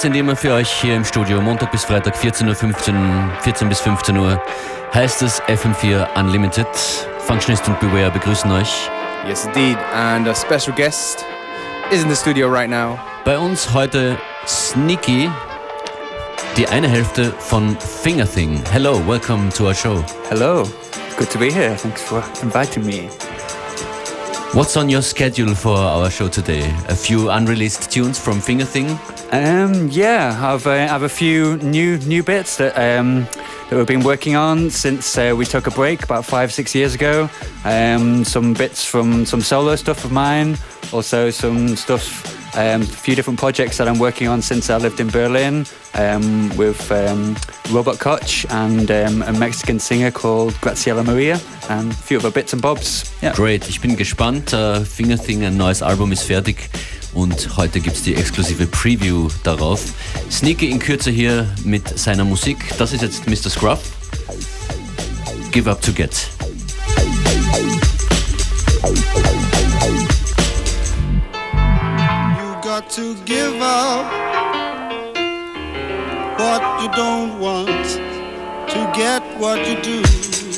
sind immer für euch hier im Studio, Montag bis Freitag, 14.15 Uhr, 14 bis 15 Uhr. Heißt es FM4 Unlimited. Functionist und Beware begrüßen euch. Yes, indeed. And a special guest is in the studio right now. Bei uns heute Sneaky, die eine Hälfte von Fingerthing. Hello, welcome to our show. Hello, good to be here. Thanks for inviting me. What's on your schedule for our show today? A few unreleased tunes from Fingathing? Um, yeah, I've, uh, I've a few new new bits that um, that we've been working on since uh, we took a break about five six years ago. Um, some bits from some solo stuff of mine, also some stuff, um, a few different projects that I'm working on since I lived in Berlin um, with um, Robert Koch and a Mexican singer called Graciela Maria and a few other bits and bobs. Yeah. Great, ich bin gespannt. Uh, Fingerthing, ein neues Album ist fertig. und heute gibt es die exklusive Preview darauf. Sneaky in Kürze hier mit seiner Musik. Das ist jetzt Mr. Scruff. Give Up to Get. Got to give up what you don't want to get what you do.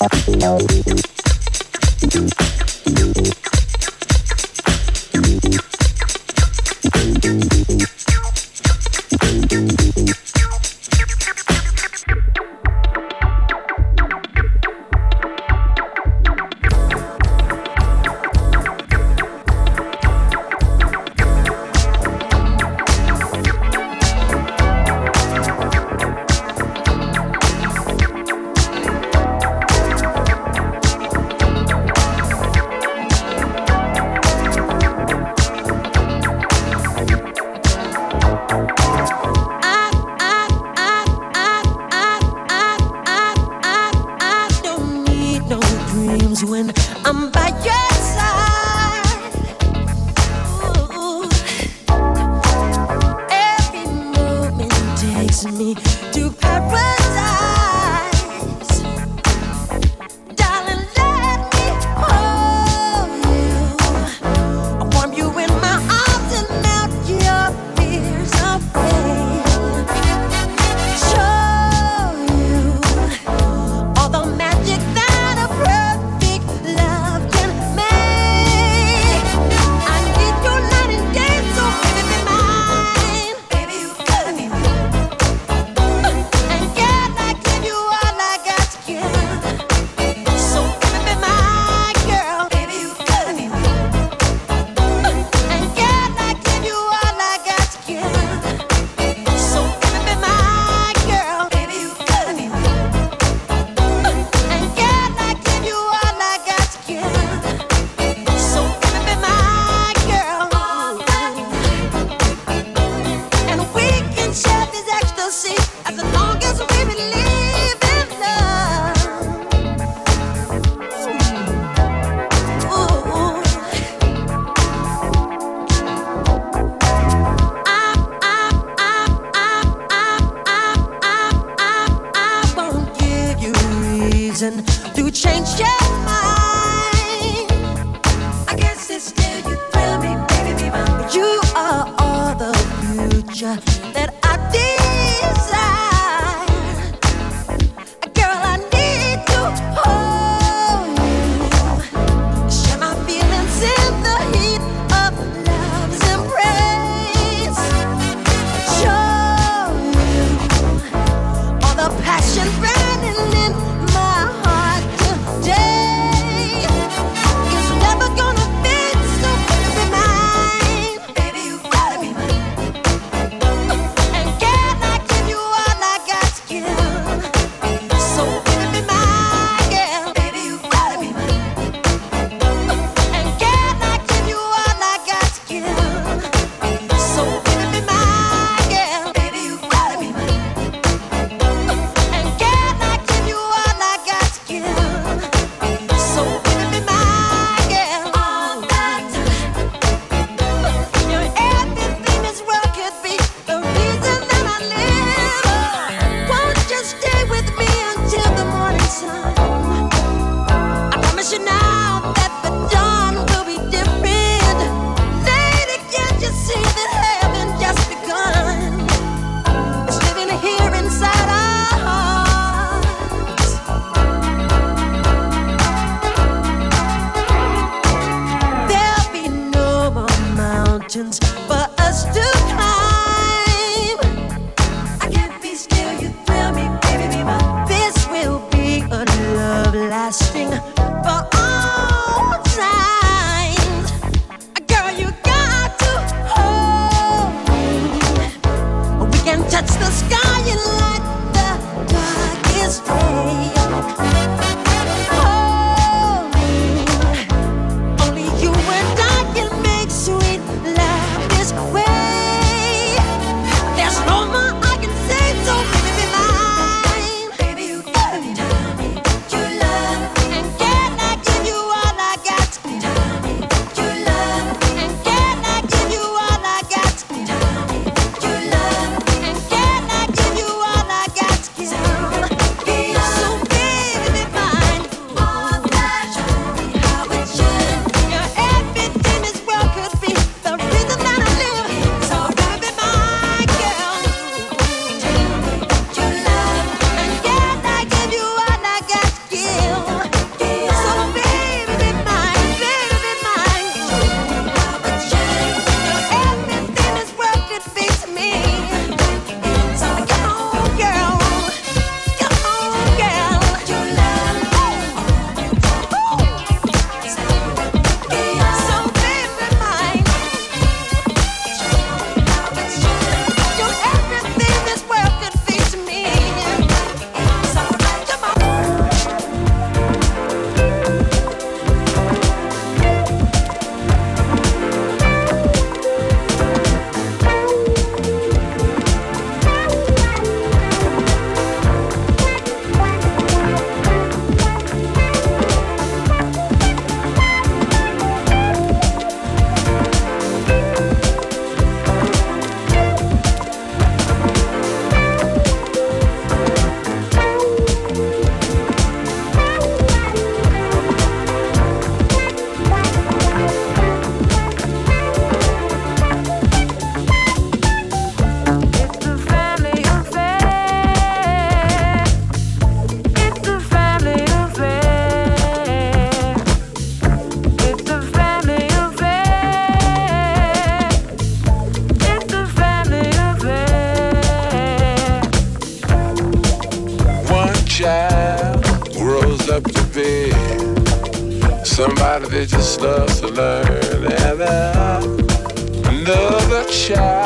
Thank you.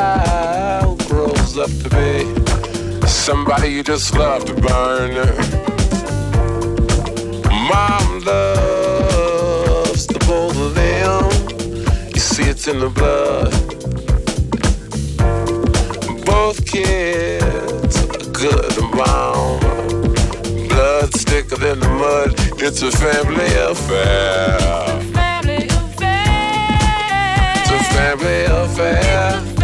Child grows up to be somebody you just love to burn. Mom loves the both of them. You see, it's in the blood. Both kids are good and mom. Blood thicker than the mud. It's a family affair. Family affair. It's a family affair.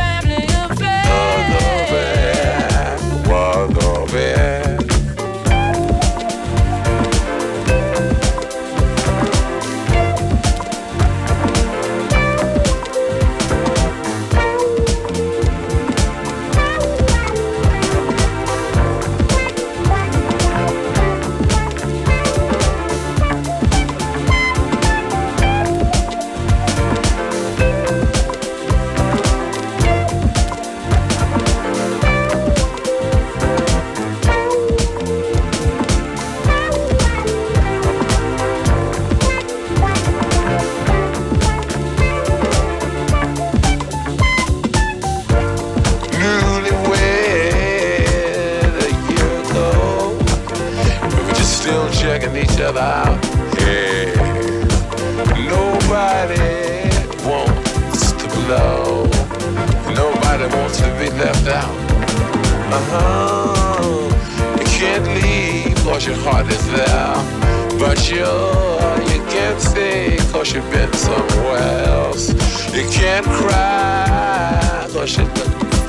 You've been somewhere else. You can't cry cause you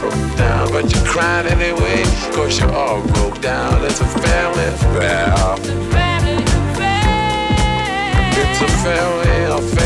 broke down. But you're crying anyway cause you all broke down. It's a family affair. Family affair. It's a family affair.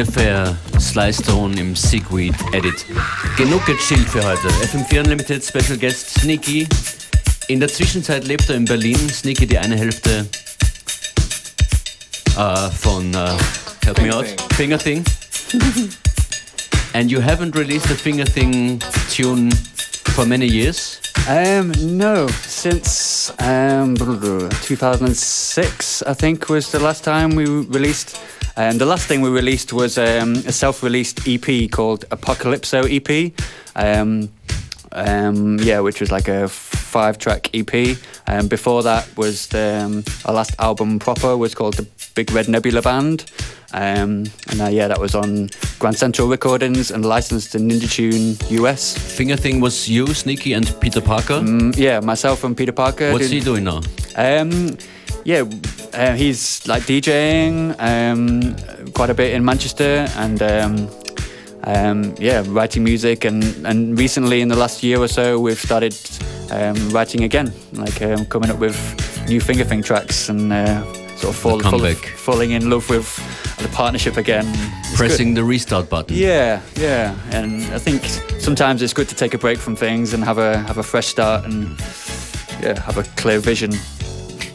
Affair, Sly Stone im Seaweed Edit. Genug gechillt für heute. FM4 Unlimited Special Guest Sneaky. In der Zwischenzeit lebt er in Berlin. Sneaky die eine Hälfte äh, von äh, Help Me Out. Finger Thing. And you haven't released a Finger Thing tune for many years. Um, no, since um, 2006, I think was the last time we released. Um, the last thing we released was um, a self-released EP called Apocalypso EP. Um, um, yeah, which was like a five-track EP. Um, before that was the, our last album proper was called the Big Red Nebula Band. Um, and uh, yeah, that was on Grand Central Recordings and licensed to Ninja Tune US. Fingathing was you, Sneaky, and Peter Parker. Mm, yeah, myself and Peter Parker. What's he doing now? Um, yeah, uh, he's like DJing um, quite a bit in Manchester and um, um, yeah, writing music. And, and recently, in the last year or so, we've started um, writing again, like um, coming up with new Fingathing tracks and uh, sort of fall, fall- falling in love with the partnership again. It's good. Pressing the restart button. Yeah, yeah, and I think sometimes it's good to take a break from things and have a have a fresh start and yeah, have a clear vision.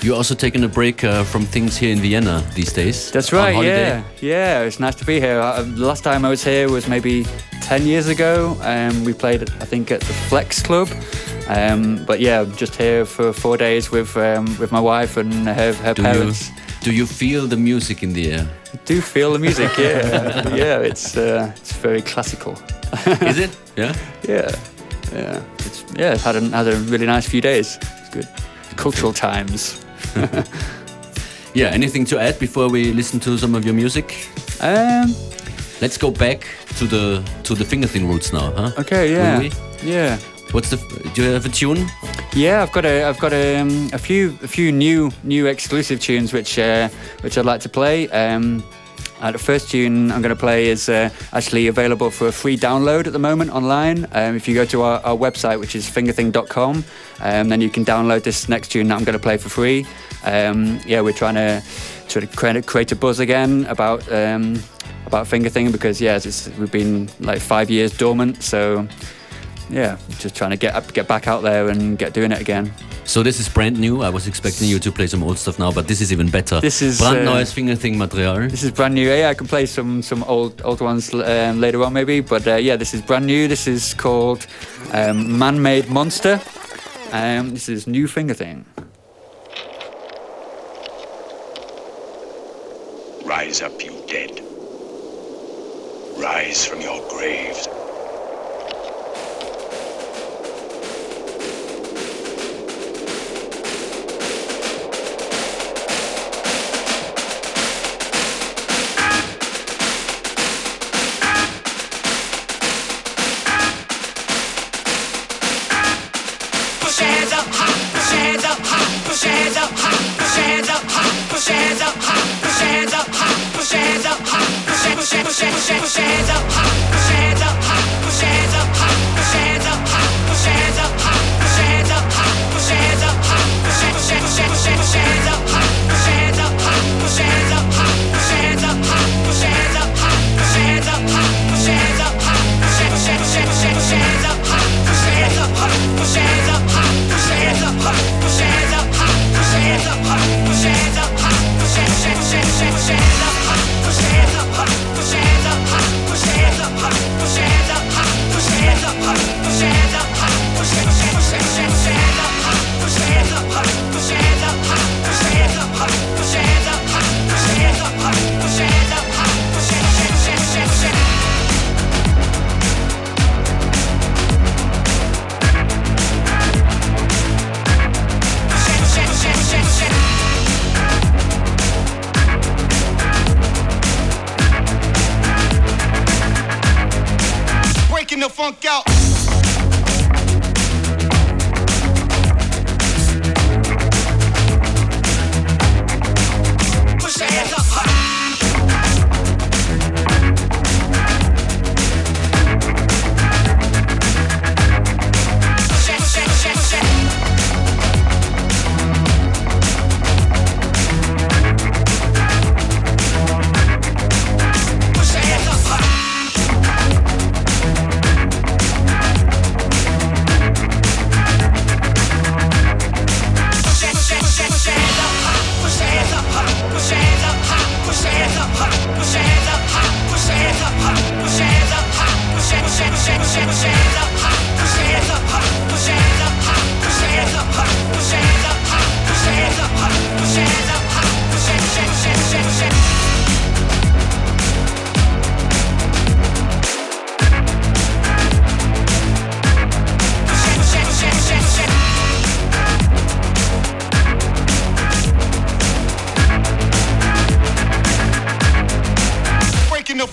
You're also taking a break uh, from things here in Vienna these days. That's right. Yeah, yeah. It's nice to be here. Uh, the last time I was here was maybe ten years ago. Um, we played, I think, at the Flex Club. Um, but yeah, I'm just here for four days with um, with my wife and her, her Do you, parents. do you feel the music in the air? Do feel the music? Yeah, yeah. It's uh, it's very classical. Is it? Yeah. Yeah, yeah. It's yeah. It's had a, had a really nice few days. It's good. Cultural times. Yeah. Anything to add before we listen to some of your music? Um. Let's go back to the to the Fingathing roots now, huh? Okay. Yeah. Yeah. What's the? Do you have a tune? Yeah, I've got a I've got a, um, a few a few new new exclusive tunes which uh, which I'd like to play. Um, Uh, the first tune I'm going to play is uh, actually available for a free download at the moment online. Um, if you go to our, our website, which is fingathing.com, um, then you can download this next tune that I'm going to play for free. Um, yeah, we're trying to sort of create, create a buzz again about um, about Fingathing because yeah, it's, we've been like five years dormant, so yeah, just trying to get up, get back out there and get doing it again. So this is brand new. I was expecting you to play some old stuff now, but this is even better. This is, brandneues uh, Fingathing Material. This is brand new. Yeah, I can play some some old old ones um, later on maybe, but uh, yeah, this is brand new. This is called um, Man-Made Monster. Um, this is new Fingathing. Rise up, you dead. Rise from your graves.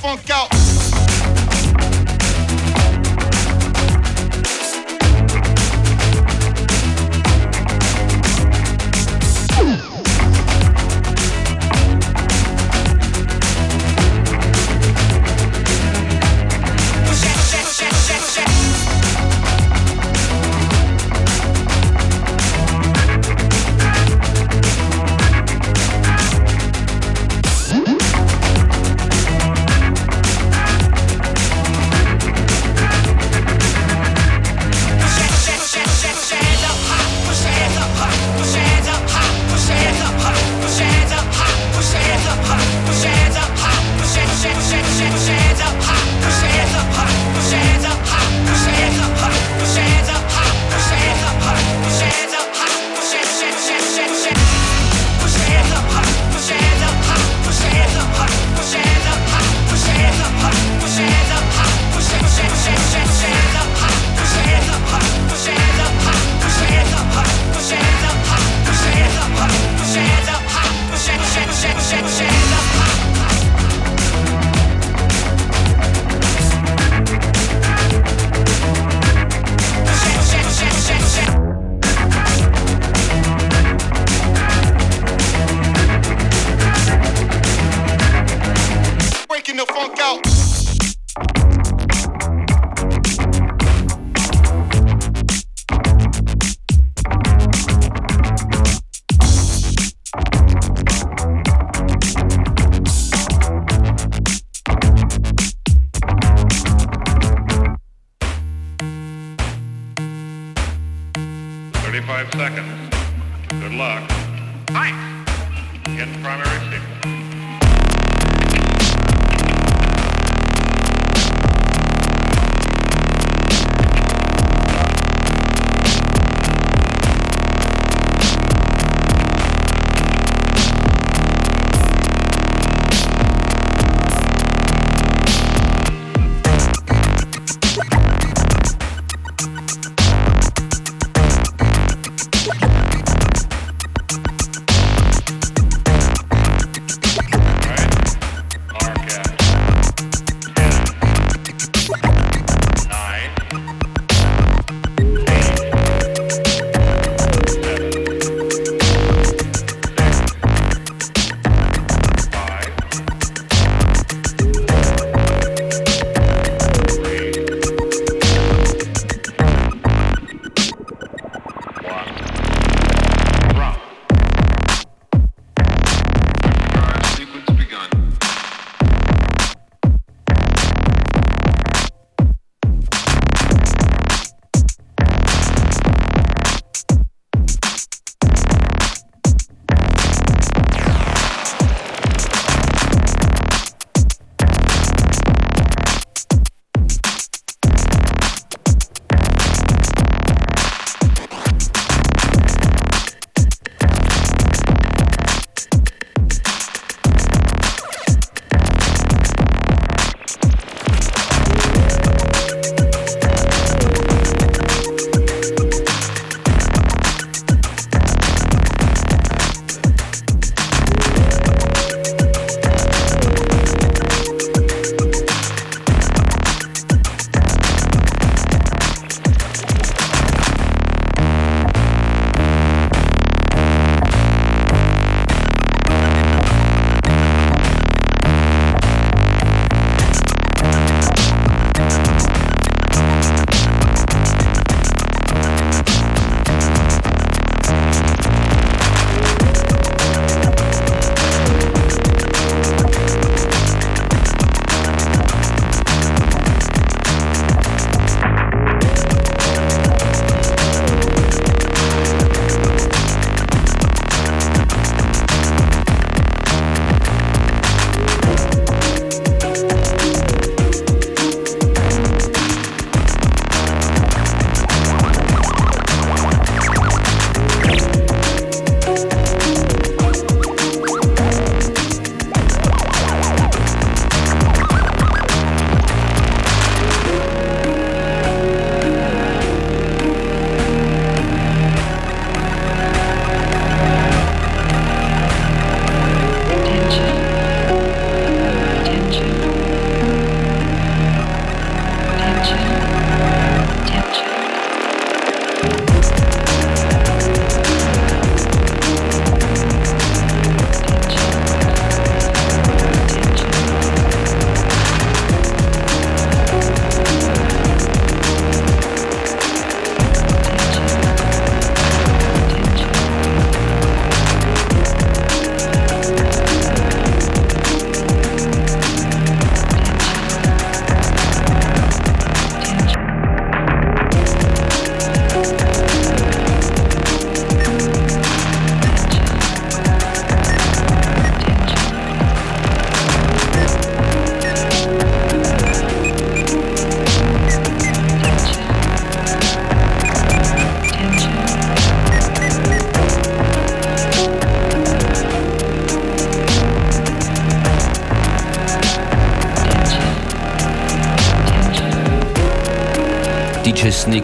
funk out. Seconds.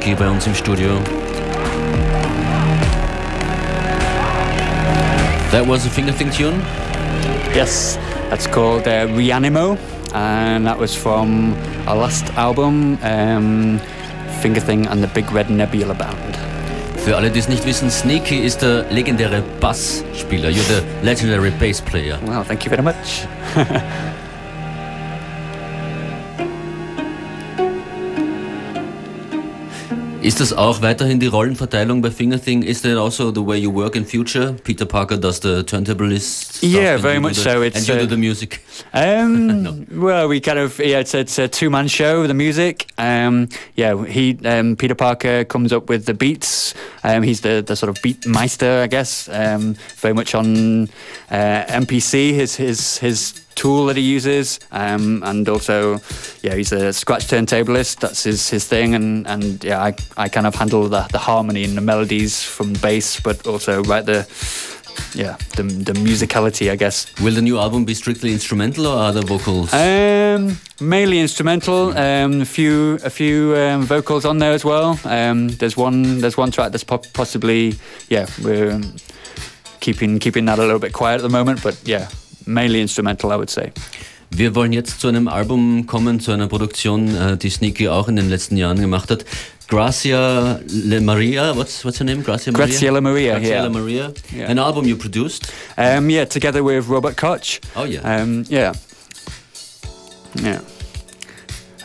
Sneaky bei uns im Studio. That was a finger thing tune. Yes, that's called uh, Reanimo, and that was from our last album, um, Finger Thing and the Big Red Nebula Band. Für alle, die es nicht wissen, Sneaky ist der legendäre Bassspieler. You're the legendary bass player. Wow, thank you very much. Ist das auch weiterhin die Rollenverteilung bei Fingathing? Is that also the way you work in future? Peter Parker does the turntablist Yeah, very much the- so. It's, and you uh, do the music. Um, Well, we kind of yeah, it's, it's a two man show. The music, um, yeah, he um, Peter Parker comes up with the beats. Um, he's the, the sort of beat meister, I guess. Um, very much on uh, MPC, his his his tool that he uses, um, and also yeah, he's a scratch turntablist. That's his his thing, and and yeah, I I kind of handle the the harmony and the melodies from bass, but also write the yeah the the musicality, I guess. Will the new album be strictly instrumental or are there vocals? Um, mainly instrumental. Um, a few, a few um, vocals on there as well. Um, there's one, there's one track that's po- possibly, yeah, we're um, keeping keeping that a little bit quiet at the moment, but yeah, mainly instrumental, I would say. Wir wollen jetzt zu einem Album kommen, zu einer Produktion, äh, die Sneaky auch in den letzten Jahren gemacht hat. Gracia Le Maria, what's, what's her name? Gracia Maria? Graciela Maria, Graciela yeah. Maria. Yeah. An album you produced. Um, yeah, together with Robert Koch. Oh, yeah. Um, yeah. Yeah.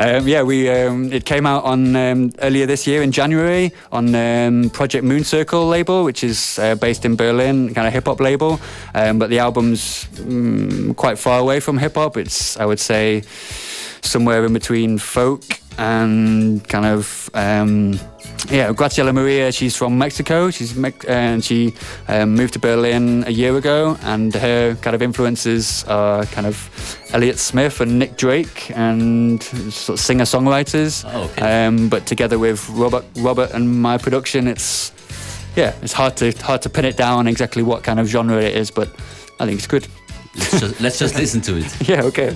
Um, yeah, we um, it came out on um, earlier this year in January on um, Project Moon Circle label, which is uh, based in Berlin, kind of hip hop label. Um, but the album's mm, quite far away from hip hop. It's I would say somewhere in between folk and kind of um, yeah. Graciela Maria, she's from Mexico. She's and she um, moved to Berlin a year ago, and her kind of influences are kind of Elliott Smith and Nick Drake and sort of singer songwriters. Oh, okay. Um, but together with Robert, Robert and my production, it's yeah, it's hard to hard to pin it down exactly what kind of genre it is, but I think it's good. Let's just, let's just listen to it. Yeah, okay.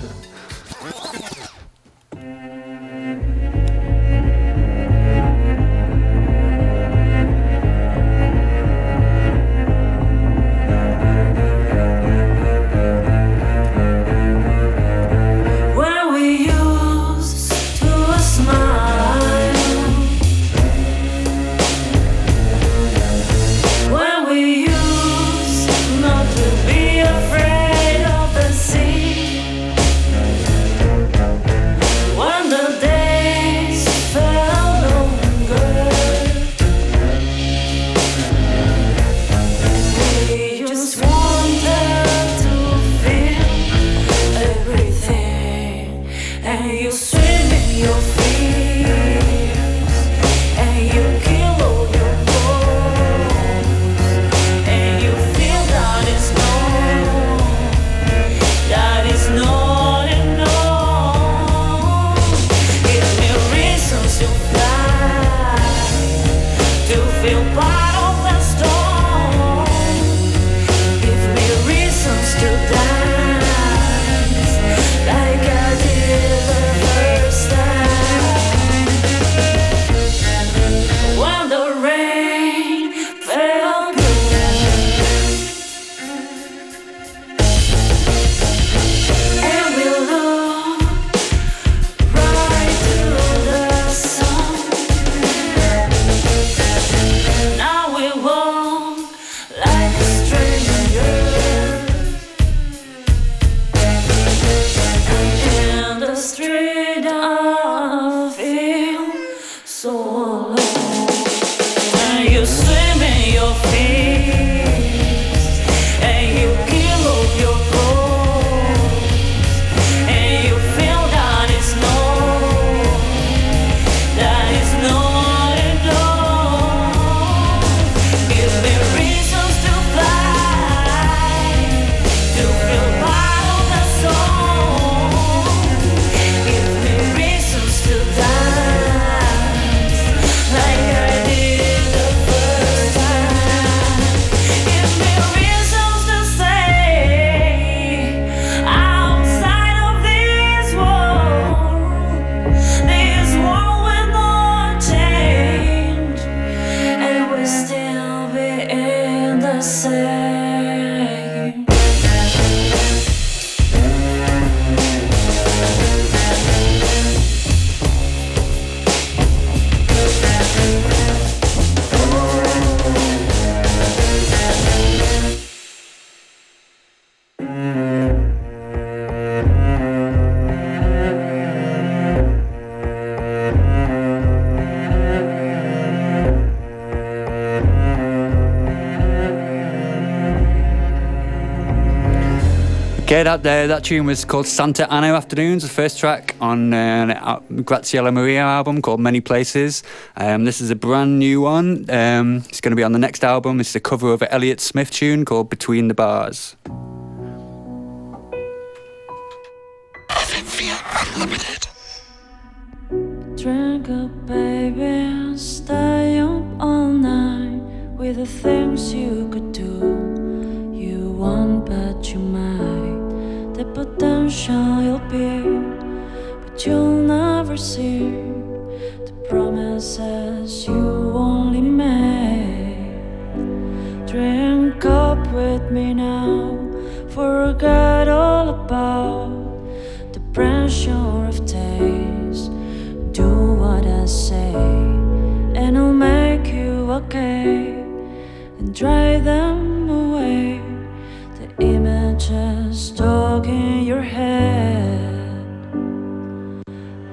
Yeah, that uh, that tune was called Santa Ana Afternoons, the first track on uh, Graziella Maria album called Many Places. Um, this is a brand new one. Um, it's going to be on the next album. It's a cover of an Elliott Smith tune called Between the Bars. Drink up, baby, stay up all night with the things you could do. You won't, but you might. shall you'll be, but you'll never see the promises you only made. Drink up with me now, forget all about the pressure of taste. Do what I say, and I'll make you okay, and drive them images stuck in your head.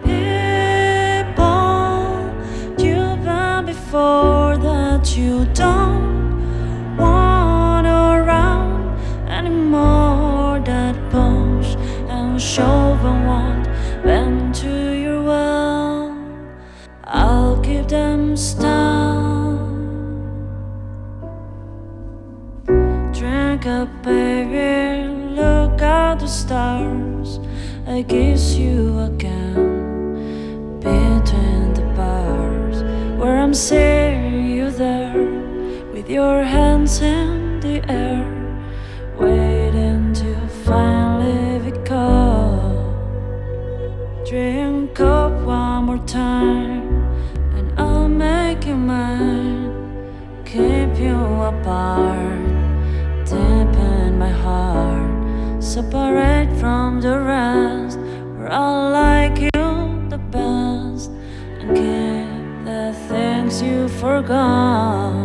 People you've been before that you don't want around anymore. That push and shove and want bend to your well. I'll keep them down. Drink up, baby. The stars. I kiss you again. Between the bars, where I'm seeing you there, with your hands in the air, waiting to finally be called. Drink up one more time, and I'll make you mine. Keep you apart, separate from the rest. We're all like you the best, and keep the things you forgot.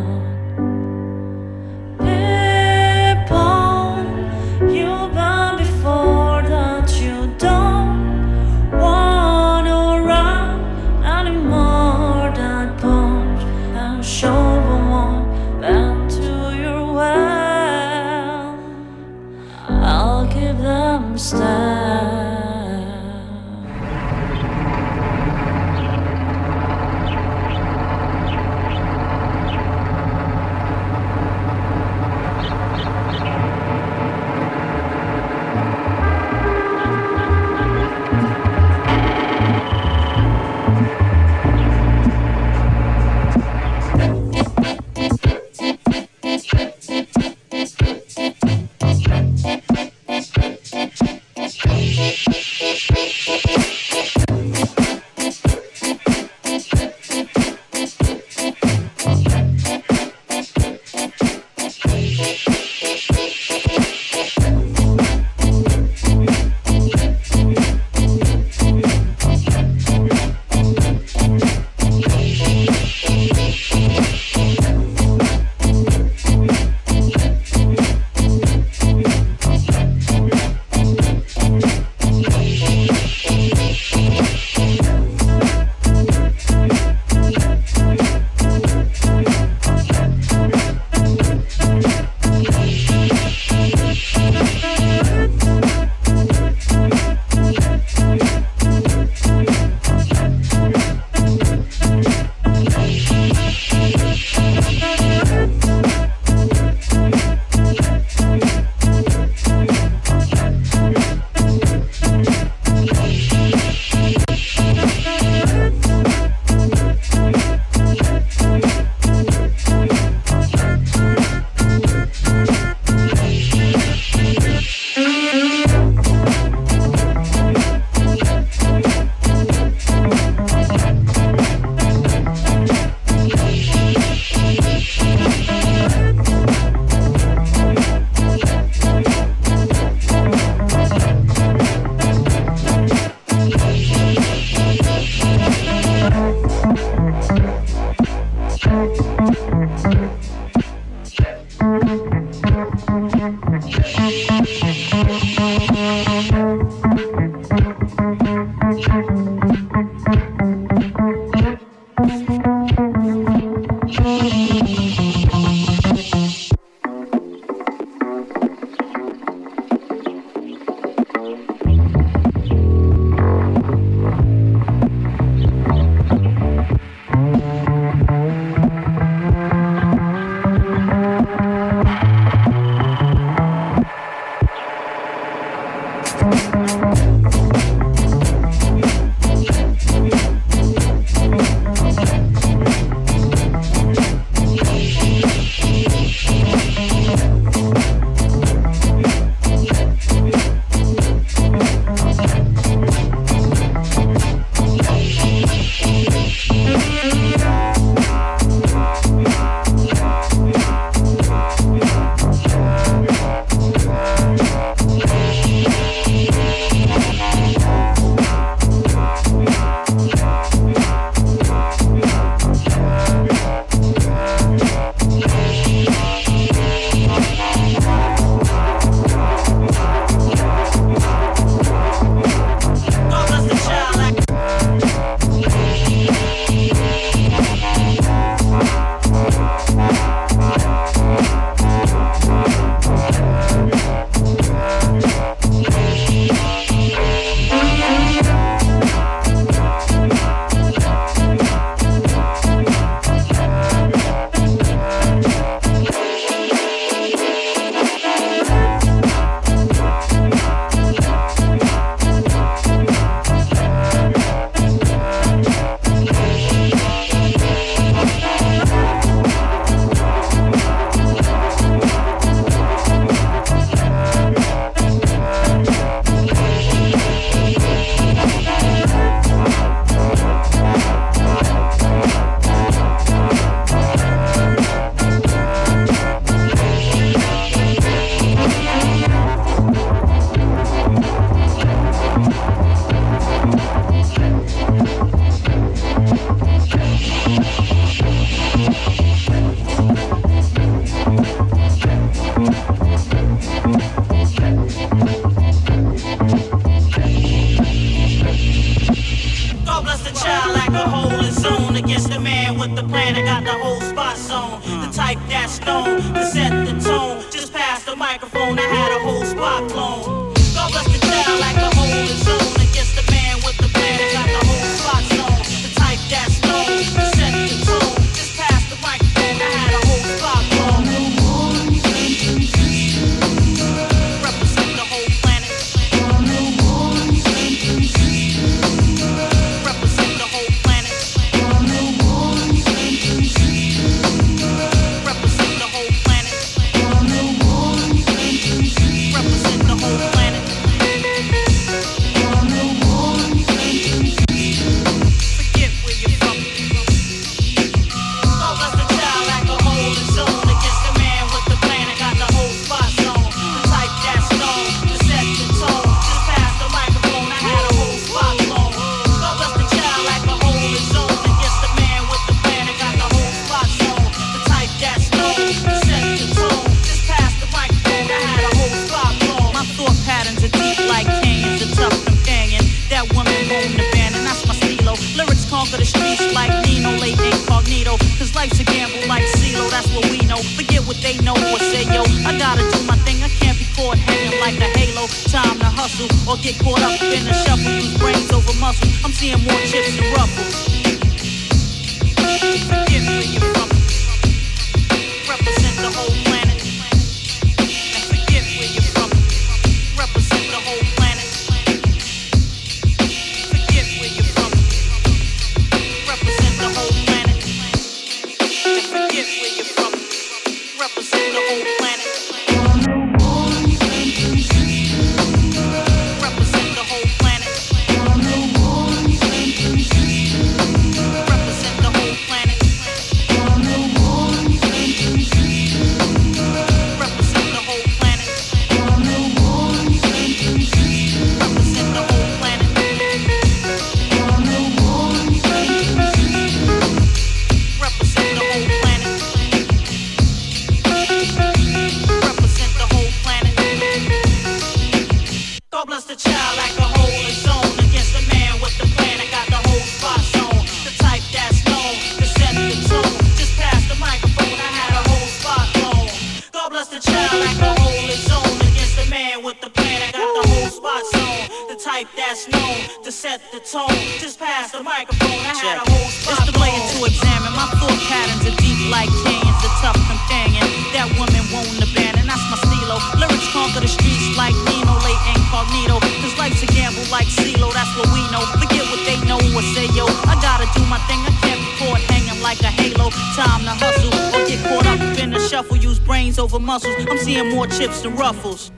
muscles. I'm seeing more chips than ruffles.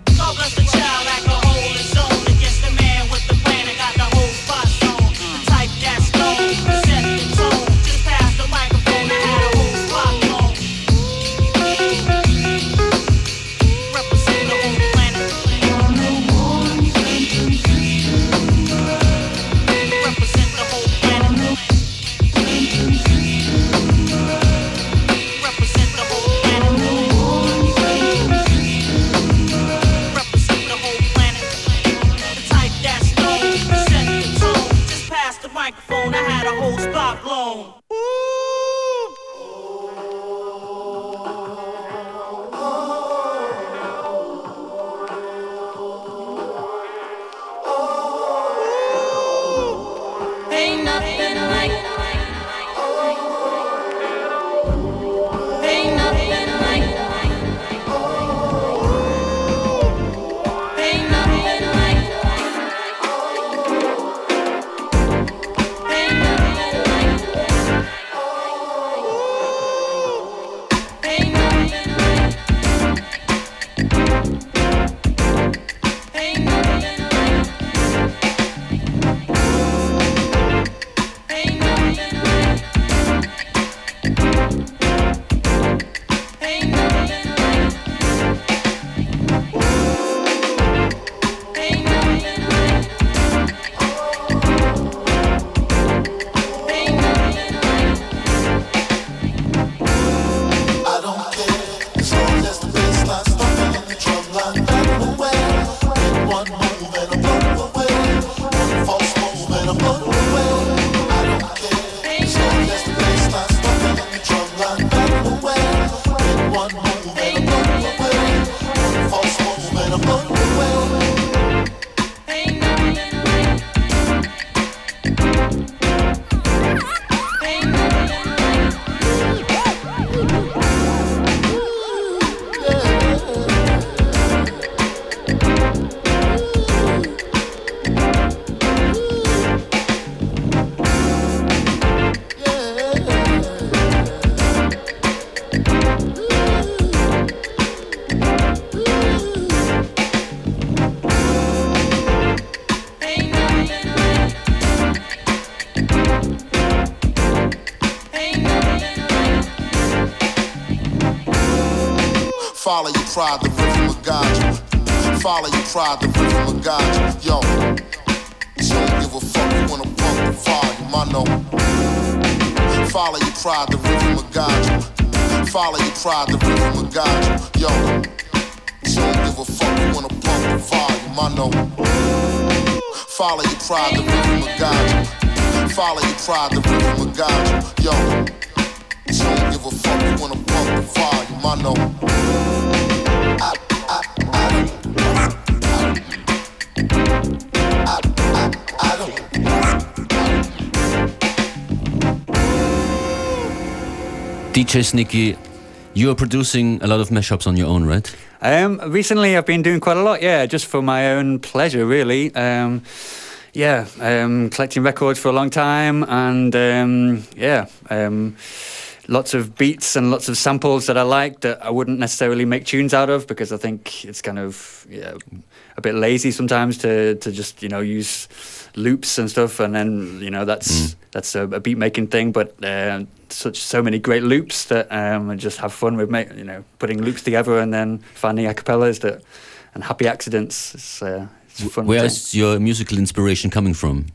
Follow your pride, the rhythm will guide. Follow your pride, the rhythm will guide. Yo, you don't give a fuck, you wanna pump the volume, I know. Follow your pride, the rhythm will guide. Follow your pride, the rhythm will guide. Yo, you don't give a fuck, you wanna pump the volume, I know. Follow your pride, the rhythm will guide. Follow your pride, the rhythm will guide. Yo, you don't give a fuck, you wanna pump the volume, I know. DJ Sneaky, you are producing a lot of mashups on your own, right? Um, recently, I've been doing quite a lot. Yeah, just for my own pleasure, really. Um, yeah, um, collecting records for a long time, and um, yeah, um, lots of beats and lots of samples that I like that I wouldn't necessarily make tunes out of because I think it's kind of yeah, a bit lazy sometimes to to just you know use loops and stuff, and then you know that's that's a, a beat making thing, but. Uh, such so many great loops that um, I just have fun with, ma- you know, putting loops together and then finding acapellas that and happy accidents. It's, uh, it's a fun. Where your musical inspiration coming from?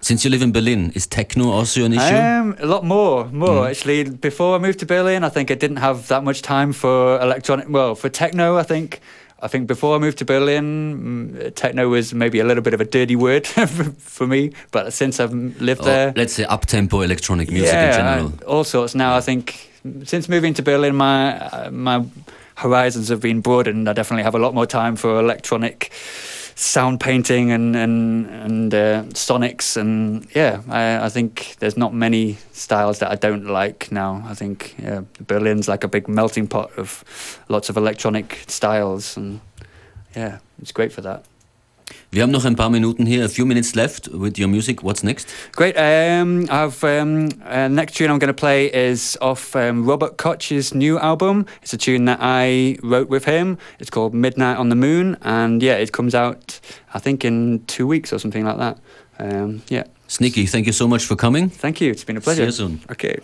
Since you live in Berlin, is techno also an issue? Um, a lot more, more Mm. actually. Before I moved to Berlin, I think I didn't have that much time for electronic. Well, for techno, I think. I think before I moved to Berlin, mm, techno was maybe a little bit of a dirty word for, me. But since I've lived Or there, let's say up-tempo electronic music in general. all sorts. Now I think since moving to Berlin, my uh, my horizons have been broadened. I definitely have a lot more time for electronic sound painting and and and uh, sonics and yeah. I, I think there's not many styles that I don't like now. I think yeah, Berlin's like a big melting pot of lots of electronic styles and yeah, it's great for that. Wir haben noch ein paar Minuten hier, a few minutes left with your music. What's next? Great. Um, I've um, uh, next tune I'm going to play is off um, Robert Koch's new album. It's a tune that I wrote with him. It's called Midnight on the Moon, and yeah, it comes out I think in two weeks or something like that. Um, yeah. Sneaky, thank you so much for coming. Thank you. It's been a pleasure. See you soon. Okay.